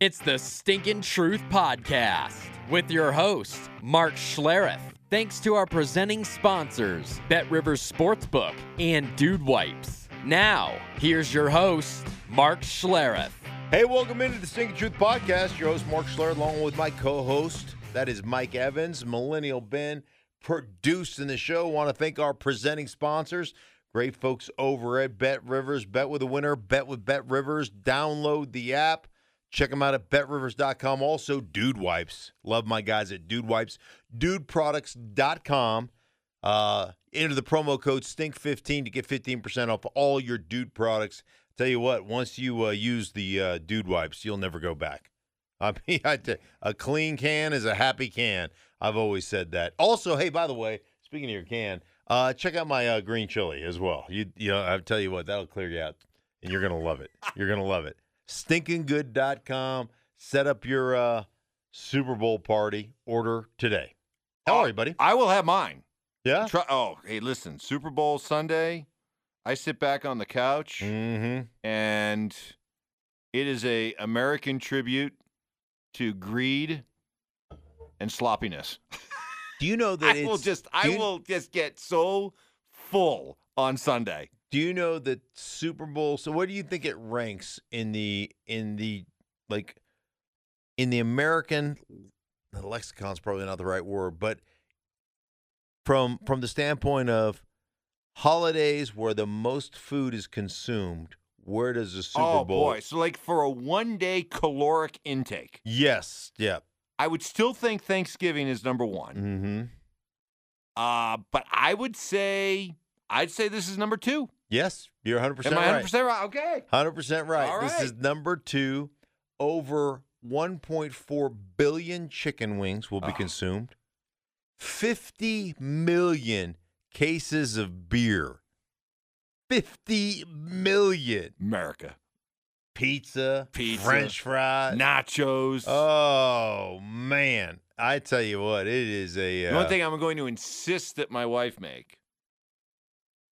It's the Stinkin' Truth Podcast with your host, Mark Schlereth. Thanks to our presenting sponsors, Bet Rivers Sportsbook and Dude Wipes. Now, here's your host, Mark Schlereth. Hey, welcome into the Stinking Truth Podcast. Your host, Mark Schlereth, along with my co host, that is Mike Evans, Millennial Ben, producing the show. Want to thank our presenting sponsors. Great folks over at Bet Rivers. Bet with a winner. Bet with Bet Rivers. Download the app. Check them out at betrivers.com. Also, Dude Wipes. Love my guys at Dude Wipes. DudeProducts.com. Uh, enter the promo code STINK15 to get 15% off all your Dude products. Tell you what, once you uh, use the uh, Dude Wipes, you'll never go back. I mean, I t- a clean can is a happy can. I've always said that. Also, hey, by the way, speaking of your can, uh, check out my uh, green chili as well. You, you know, I tell you what, that'll clear you out, and you're gonna love it. You're gonna love it. Stinkinggood.com. Set up your uh, Super Bowl party. Order today. How are you, buddy? I will have mine. Yeah. Try, oh, hey, listen, Super Bowl Sunday. I sit back on the couch Mm-hmm. and it is a American tribute to greed and sloppiness. Do you know that I will just I will just get so full on Sunday. Do you know that Super Bowl? So, what do you think it ranks in the in the like in the American? The lexicon's probably not the right word, but from from the standpoint of holidays where the most food is consumed, where does the Super oh Bowl? boy. So like for a one day caloric intake, Yes. Yeah. I would still think Thanksgiving is number one. Mm-hmm. Uh, but I would say I'd say this is number two. Yes, you're 100 percent Am I right. 100 percent right? Okay. Hundred percent right. All This is number two. Over 1.4 billion chicken wings will be Oh. consumed. 50 million cases of beer. 50 million America. pizza, Pizza. French fries. Nachos. Oh man, I tell you what, it is a. Uh, one thing I'm going to insist that my wife make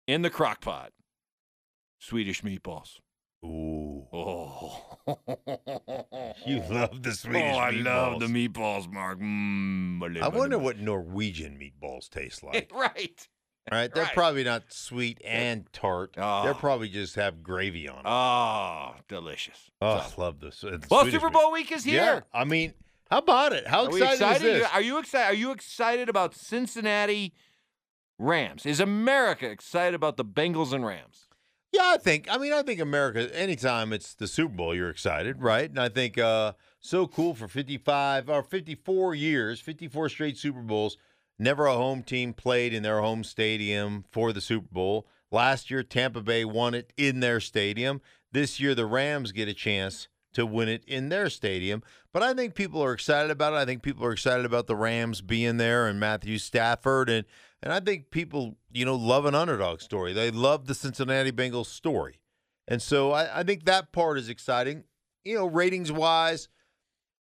in the crock pot Swedish meatballs. Ooh, Oh. you love the Swedish meatballs. Oh, I love the meatballs. Mark. Mm, I wonder what Norwegian meatballs taste like. right. Right? They're Right. probably not sweet and tart. Oh. They're probably just have gravy on them. Oh, delicious. oh, So- I love this. Uh, well, Swedish Super meat. Bowl week is here. Yeah, I mean, how about it? How excited, excited? is this? Are you excited? Are you excited about Cincinnati Rams? Is America excited about the Bengals and Rams? Yeah, I think. I mean, I think America. Anytime it's the Super Bowl, you're excited, right? And I think uh, so cool for 55 or 54 years, 54 straight Super Bowls. Never a home team played in their home stadium for the Super Bowl. Last year, Tampa Bay won it in their stadium. This year, the Rams get a chance to win it in their stadium. But I think people are excited about it. I think people are excited about the Rams being there and Matthew Stafford and and I think people, you know, love an underdog story. They love the Cincinnati Bengals story. And so I, I think that part is exciting. You know, ratings wise,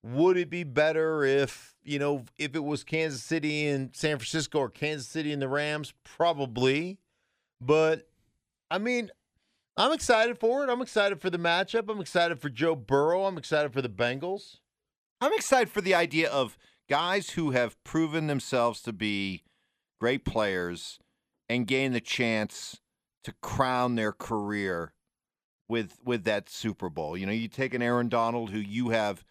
would it be better if, you know, if it was Kansas City and San Francisco or Kansas City and the Rams? Probably. But I mean, I'm excited for it. I'm excited for the matchup. I'm excited for Joe Burrow. I'm excited for the Bengals. I'm excited for the idea of guys who have proven themselves to be great players and gain the chance to crown their career with with that Super Bowl. You know, you take an Aaron Donald who you have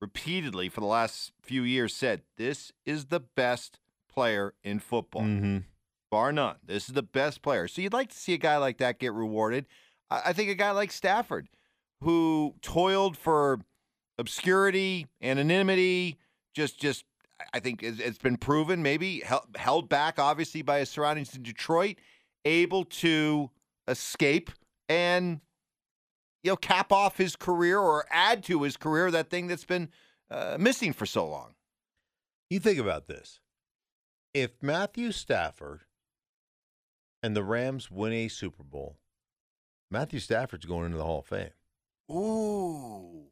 repeatedly for the last few years said this is the best player in football. Mm-hmm. Bar none. This is the best player. So you'd like to see a guy like that get rewarded. I, think a guy like Stafford, who toiled for obscurity, anonymity, just just I think it's, been proven, maybe held, held back obviously by his surroundings in Detroit, able to escape and you know cap off his career or add to his career that thing that's been uh, missing for so long. You think about this. If Matthew Stafford and the Rams win a Super Bowl, Matthew Stafford's going into the Hall of Fame. Ooh.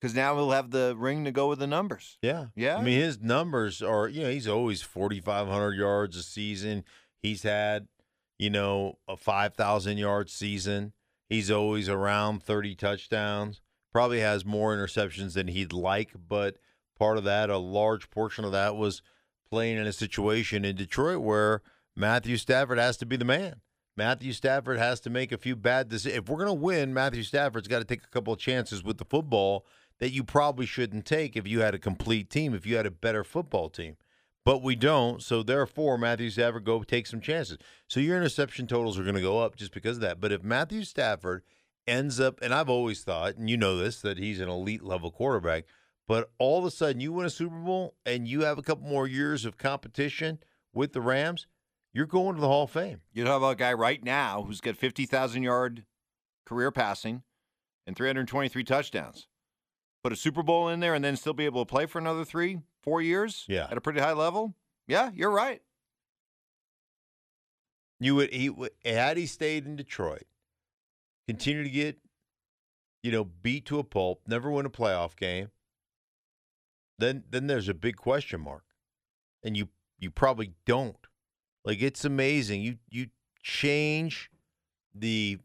Because now we'll have the ring to go with the numbers. Yeah. Yeah. I mean, his numbers are, you know, he's always 4,500 yards a season. He's had, you know, a 5,000 yard season. He's always around 30 touchdowns. Probably has more interceptions than he'd like, but part of that, a large portion of that was playing in a situation in Detroit where Matthew Stafford has to be the man. Matthew Stafford has to make a few bad decisions. If we're going to win, Matthew Stafford's got to take a couple of chances with the football that you probably shouldn't take if you had a complete team, if you had a better football team. But we don't, so therefore Matthew Stafford go take some chances. So your interception totals are going to go up just because of that. But if Matthew Stafford ends up, and I've always thought, and you know this, that he's an elite level quarterback, but all of a sudden you win a Super Bowl and you have a couple more years of competition with the Rams, you're going to the Hall of Fame. You talk about a guy right now who's got 50,000 yard career passing and 323 touchdowns. Put a Super Bowl in there and then still be able to play for another three, four years Yeah. at a pretty high level. Yeah, you're right. You would he had he stayed in Detroit, continue to get, you know, beat to a pulp, never win a playoff game. Then then there's a big question mark, and you you probably don't. Like it's amazing. You you change the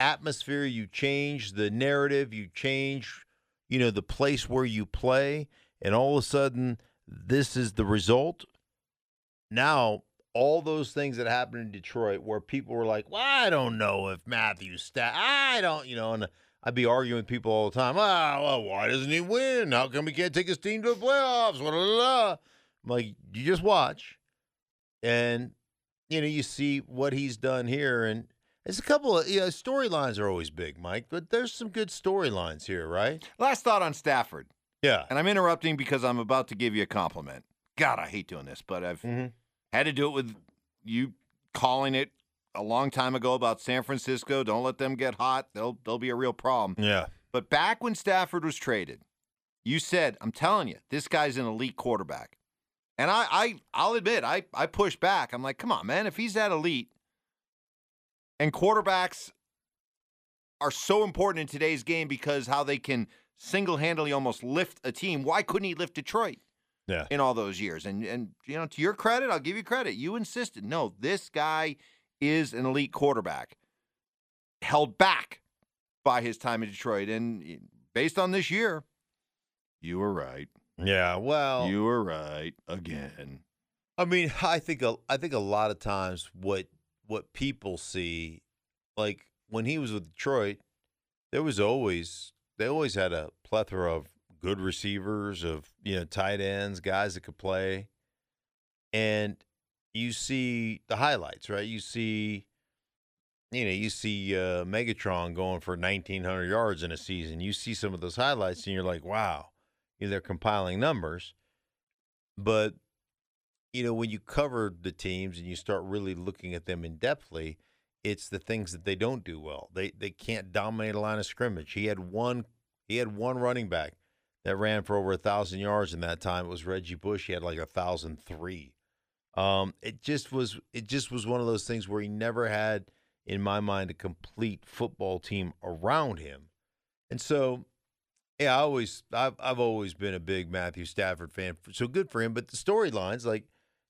atmosphere, you change the narrative, you change, you know, the place where you play, and all of a sudden this is the result. Now all those things that happened in Detroit where people were like, well, I don't know if Matthew Stat, I don't, you know, and I'd be arguing with people all the time. Ah, well, why doesn't he win? How come he can't take his team to the playoffs? Blah, blah, blah. I'm like, you just watch. And, you know, you see what he's done here. And it's a couple of, you know, storylines are always big, Mike, but there's some good storylines here, right? Last thought on Stafford. Yeah. And I'm interrupting because I'm about to give you a compliment. God, I hate doing this, but I've Mm-hmm. had to do it with you calling it a long time ago about San Francisco. Don't let them get hot. They'll they'll be a real problem. Yeah. But back when Stafford was traded, you said, I'm telling you, this guy's an elite quarterback. And I, I I'll admit, I, I push back. I'm like, come on, man, if he's that elite and quarterbacks are so important in today's game because how they can single-handedly almost lift a team, why couldn't he lift Detroit? Yeah. in all those years. And and you know, to your credit, I'll give you credit. You insisted. No, this guy is an elite quarterback. Held back by his time in Detroit. And eh, based on this year, you were right. Yeah. Well, You were right again. I mean, I think a, I think a lot of times what what people see, like when he was with Detroit, there was always they always had a plethora of good receivers, of you know tight ends, guys that could play, and you see the highlights, right? You see, you know, you see uh, Megatron going for 1,900 yards in a season. You see some of those highlights, and you're like, wow, you know, they're compiling numbers, but you know, when you cover the teams and you start really looking at them in depthly, it's the things that they don't do well. They they can't dominate a line of scrimmage. He had one he had one running back that ran for over a thousand yards in that time. It was Reggie Bush. He had like a thousand three. Um, it just was it just was one of those things where he never had, in my mind, a complete football team around him. And so yeah, I always I've I've always been a big Matthew Stafford fan. So good for him. But the storylines, like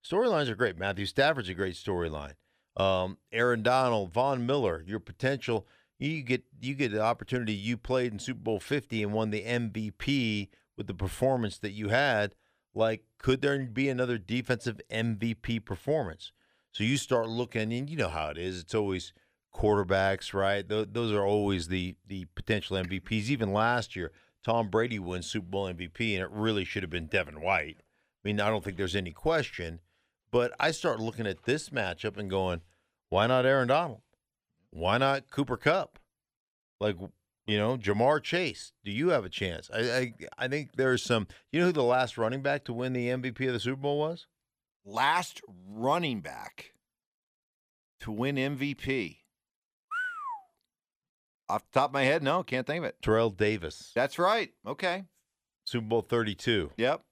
storylines are great. Matthew Stafford's a great storyline. Um, Aaron Donald, Von Miller, your potential. You get you get the opportunity. You played in Super Bowl Fifty and won the MVP with the performance that you had. Like, could there be another defensive MVP performance? So you start looking, and you know how it is. It's always quarterbacks, right? Th- those are always the the potential MVPs. Even last year, Tom Brady wins Super Bowl MVP, and it really should have been Devin White. I mean, I don't think there's any question. But I start looking at this matchup and going, why not Aaron Donald? Why not Cooper Kupp? Like, you know, Ja'Marr Chase. Do you have a chance? I I, I think there's some. You know who the last running back to win the MVP of the Super Bowl was? Last running back to win MVP. Off the top of my head, no, can't think of it. Terrell Davis, That's right. Okay. Super Bowl 32. Yep.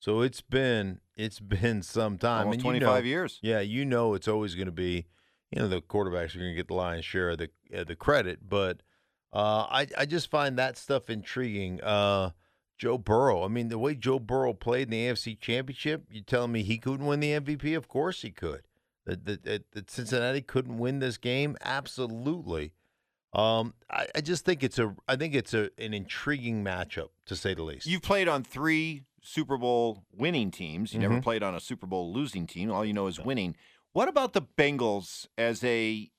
So it's been it's been some time. Almost and you 25 know- years. Yeah, you know it's always going to be, you know, the quarterbacks are going to get the lion's share of the uh, the credit, but uh, I I just find that stuff intriguing. Uh, Joe Burrow. I mean, the way Joe Burrow played in the AFC Championship, you telling me he couldn't win the MVP? Of course he could. That that that- that Cincinnati couldn't win this game? Absolutely. Um, I, I just think it's a I think it's a an intriguing matchup to say the least. You've played on three Super Bowl winning teams. You never Mhm. played on a Super Bowl losing team. All you know is winning. What about the Bengals as a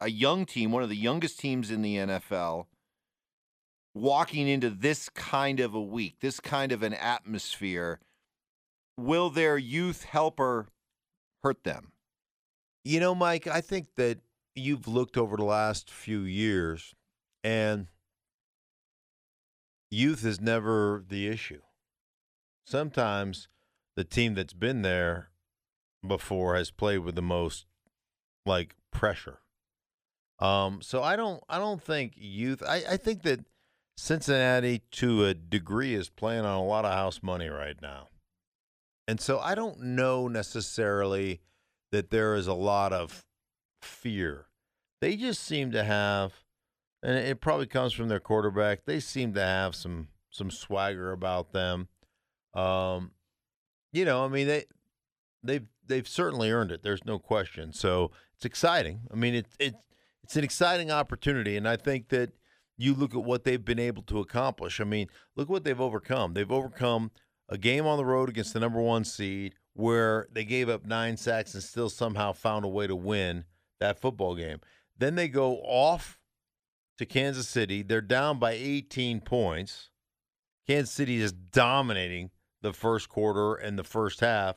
a young team, one of the youngest teams in the NFL, walking into this kind of a week, this kind of an atmosphere? Will their youth helper hurt them? You know, Mike, I think that you've looked over the last few years and youth is never the issue. Sometimes the team that's been there before has played with the most like pressure. Um, so I don't I don't think youth I, I think that Cincinnati to a degree is playing on a lot of house money right now. And so I don't know necessarily that there is a lot of fear. They just seem to have, and it probably comes from their quarterback. They seem to have some some swagger about them. Um, you know, I mean they they've they've certainly earned it. There's no question. So it's exciting. I mean it's it's it's an exciting opportunity, and I think that you look at what they've been able to accomplish. I mean, look what they've overcome. They've overcome a game on the road against the number one seed where they gave up nine sacks and still somehow found a way to win that football game. Then they go off to Kansas City. They're down by 18 points. Kansas City is dominating the first quarter and the first half,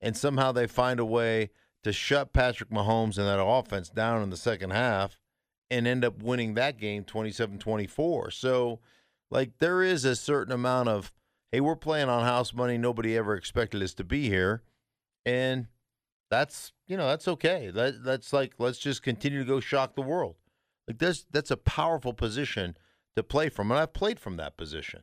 and somehow they find a way to shut Patrick Mahomes and that offense down in the second half and end up winning that game 27-24. So, like there is a certain amount of hey, we're playing on house money. Nobody ever expected us to be here, and that's you know that's okay. That that's like let's just continue to go shock the world. Like that's that's a powerful position to play from, and I've played from that position.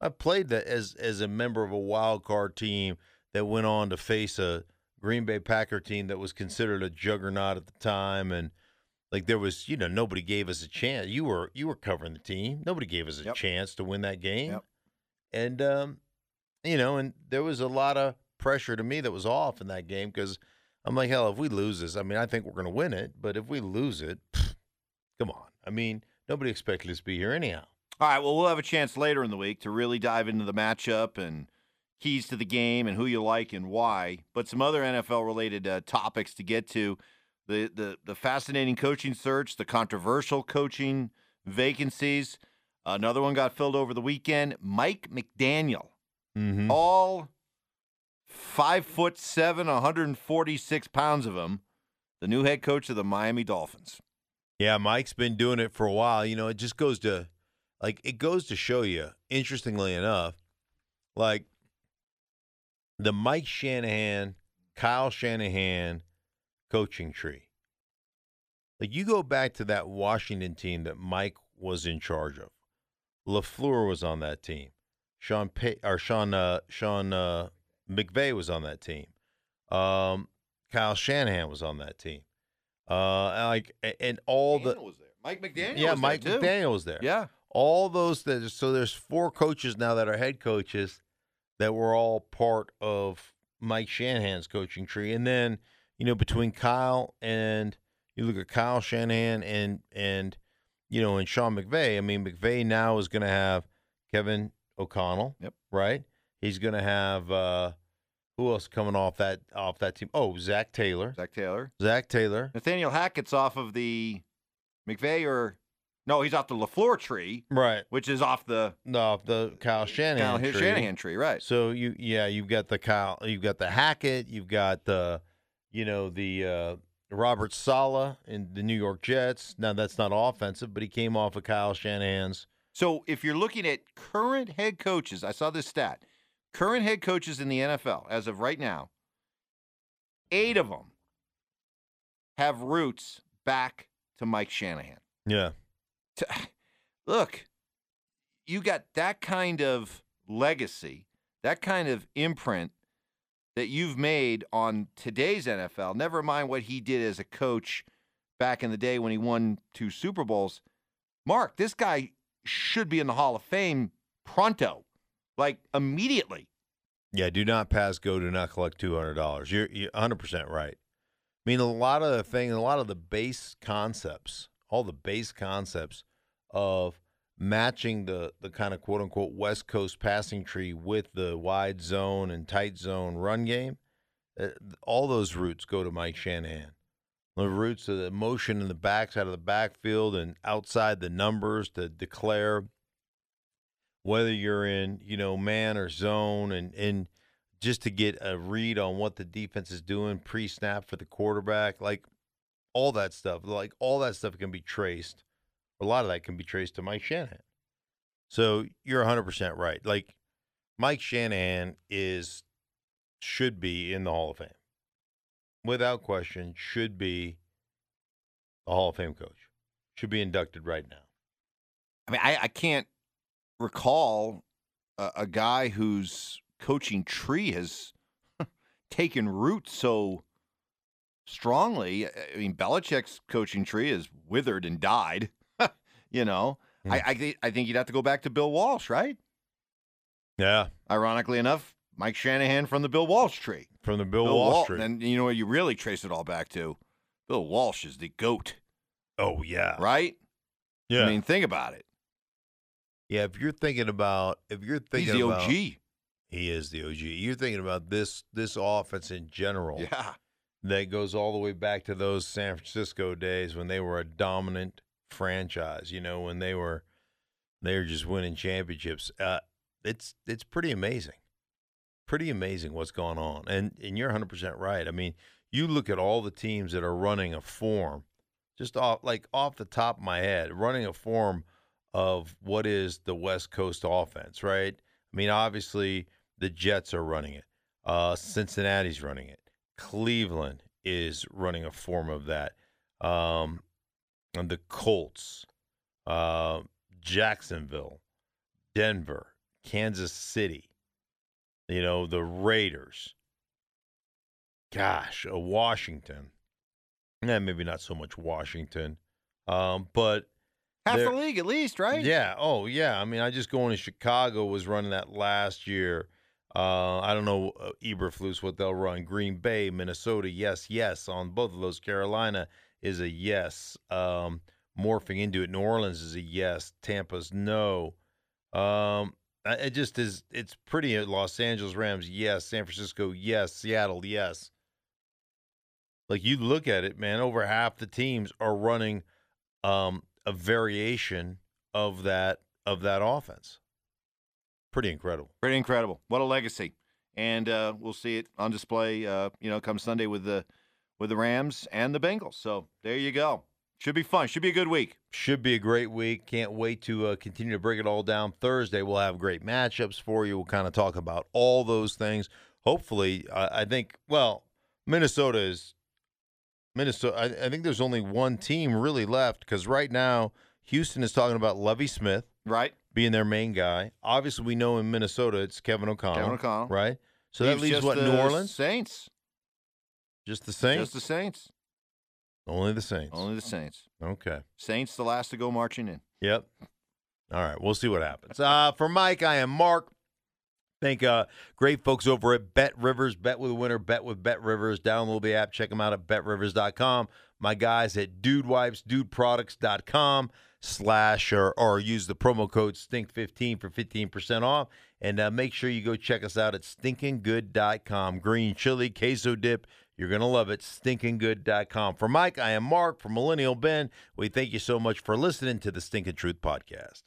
I've played that as as a member of a wild card team that went on to face a Green Bay Packer team that was considered a juggernaut at the time, and like there was you know nobody gave us a chance. You were you were covering the team. Nobody gave us a Yep. chance to win that game, Yep. and um, you know, and there was a lot of pressure to me that was off in that game because I'm like, hell, if we lose this, I mean, I think we're going to win it, but if we lose it, come on. I mean, nobody expected us to be here anyhow. All right. Well, we'll have a chance later in the week to really dive into the matchup and keys to the game and who you like and why. But some other NFL related uh, topics to get to the, the the fascinating coaching search, the controversial coaching vacancies. Another one got filled over the weekend. Mike McDaniel, Mm-hmm. all five foot seven, 146 pounds of him, the new head coach of the Miami Dolphins. Yeah, Mike's been doing it for a while. You know, it just goes to, like, it goes to show you, interestingly enough, like the Mike Shanahan, Kyle Shanahan coaching tree. Like, you go back to that Washington team that Mike was in charge of. LaFleur was on that team. Sean Pay, or Sean uh, Sean uh, McVay was on that team. Um, Kyle Shanahan was on that team. Uh, like and all the was there. Mike McDaniel. yeah, was there, Mike too. McDaniel was there. Yeah. all those that so there's four coaches now that are head coaches that were all part of Mike Shanahan's coaching tree, and then you know between Kyle and you look at Kyle Shanahan and and you know and Sean McVay. I mean McVay now is going to have Kevin O'Connell. Yep. Right. He's going to have uh who else coming off that off that team? Oh, Zac Taylor. Zac Taylor. Zac Taylor. Nathaniel Hackett's off of the McVay or no, he's off the LaFleur tree, Right. which is off the No, the Kyle Shanahan. Kyle tree. Shanahan tree, right? So you yeah, you've got the Kyle, you've got the Hackett, you've got the you know the uh, Robert Saleh in the New York Jets. Now that's not offensive, but he came off of Kyle Shanahan's. So if you're looking at current head coaches, I saw this stat. Current head coaches in the NFL as of right now, eight of them have roots back to Mike Shanahan. Yeah. to, look, you got that kind of legacy, that kind of imprint that you've made on today's NFL. Never mind what he did as a coach back in the day when he won two Super Bowls. Mark, this guy should be in the Hall of Fame pronto, like immediately. Yeah, do not pass go, do not collect two hundred dollars. You're you're hundred percent right. I mean, a lot of the thing, a lot of the base concepts all the base concepts of matching the the kind of quote unquote West Coast passing tree with the wide zone and tight zone run game. Uh, all those roots go to Mike Shanahan. The roots of the motion in the backside of the backfield and outside the numbers to declare whether you're in, you know, man or zone and and just to get a read on what the defense is doing pre-snap for the quarterback, like all that stuff, like all that stuff can be traced. A lot of that can be traced to Mike Shanahan. So you're 100% right. Like Mike Shanahan is should be in the Hall of Fame. Without question, should be a Hall of Fame coach. Should be inducted right now. I mean, I, I can't recall a, a guy whose coaching tree has taken root so strongly. I mean, Belichick's coaching tree is withered and died. you know. I I, thi- I think you'd have to go back to Bill Walsh, right? Yeah, Ironically enough, Mike Shanahan from the Bill Walsh tree. from the Bill, Bill Wall Wal- Street. And you know what you really trace it all back to? Bill Walsh is the goat, oh yeah, right? yeah, I mean, think about it. Yeah. If you're thinking about, if you're thinking He's the about, OG. he is the OG. You're thinking about this this offense in general. Yeah. that goes all the way back to those San Francisco days when they were a dominant franchise. You know, when they were they were just winning championships. Uh, it's it's pretty amazing, pretty amazing what's going on. And and you're 100 percent right. I mean, you look at all the teams that are running a form, just off like off the top of my head, running a form of what is the West Coast offense, right? I mean, obviously the Jets are running it. Uh, Cincinnati's running it. Cleveland is running a form of that. Um, and the Colts, uh, Jacksonville, Denver, Kansas City, you know, the Raiders. Gosh, uh, Washington. Eh, maybe not so much Washington. Um, but Half the league at least, right? yeah. Oh, yeah. I mean, I just going to Chicago was running that last year. Uh, I don't know uh, Eberflus what they'll run. Green Bay, Minnesota, yes, yes on both of those. Carolina is a yes. Um, morphing into it. New Orleans is a yes. Tampa's no. Um, it just is. It's pretty. Los Angeles Rams, yes. San Francisco, yes. Seattle, yes. Like you look at it, man. Over half the teams are running um, a variation of that of that offense. Pretty incredible. Pretty incredible. What a legacy. And uh, we'll see it on display, uh, you know, come Sunday with the with the Rams and the Bengals. So there you go. Should be fun. Should be a good week. Should be a great week. Can't wait to uh, continue to break it all down. Thursday, we'll have great matchups for you. We'll kind of talk about all those things. Hopefully, I think, well, Minnesota is Minnesota. I, I think there's only one team really left because right now, Houston is talking about Lovie Smith Right? being their main guy. Obviously, we know in Minnesota it's Kevin O'Connell. Kevin O'Connell. Right? So that leaves what, New Orleans? Saints. Just the Saints? Just the Saints. Only the Saints. Only the Saints. Okay. Saints the last to go marching in. Yep. All right. We'll see what happens. Uh, for Mike, I am Mark. Thank uh, great folks over at Bet Rivers. Bet with a winner. Bet with Bet Rivers. Download the app. Check them out at betrivers.com. My guys at Dude Wipes, dudeproducts.com slash or, or use the promo code STINK15 for 15% off. And uh, make sure you go check us out at stinkinggood.com. Green chili, queso dip. You're going to love it. Stinkinggood.com. For Mike, I am Mark. For Millennial Ben, we thank you so much for listening to the Stinking Truth Podcast.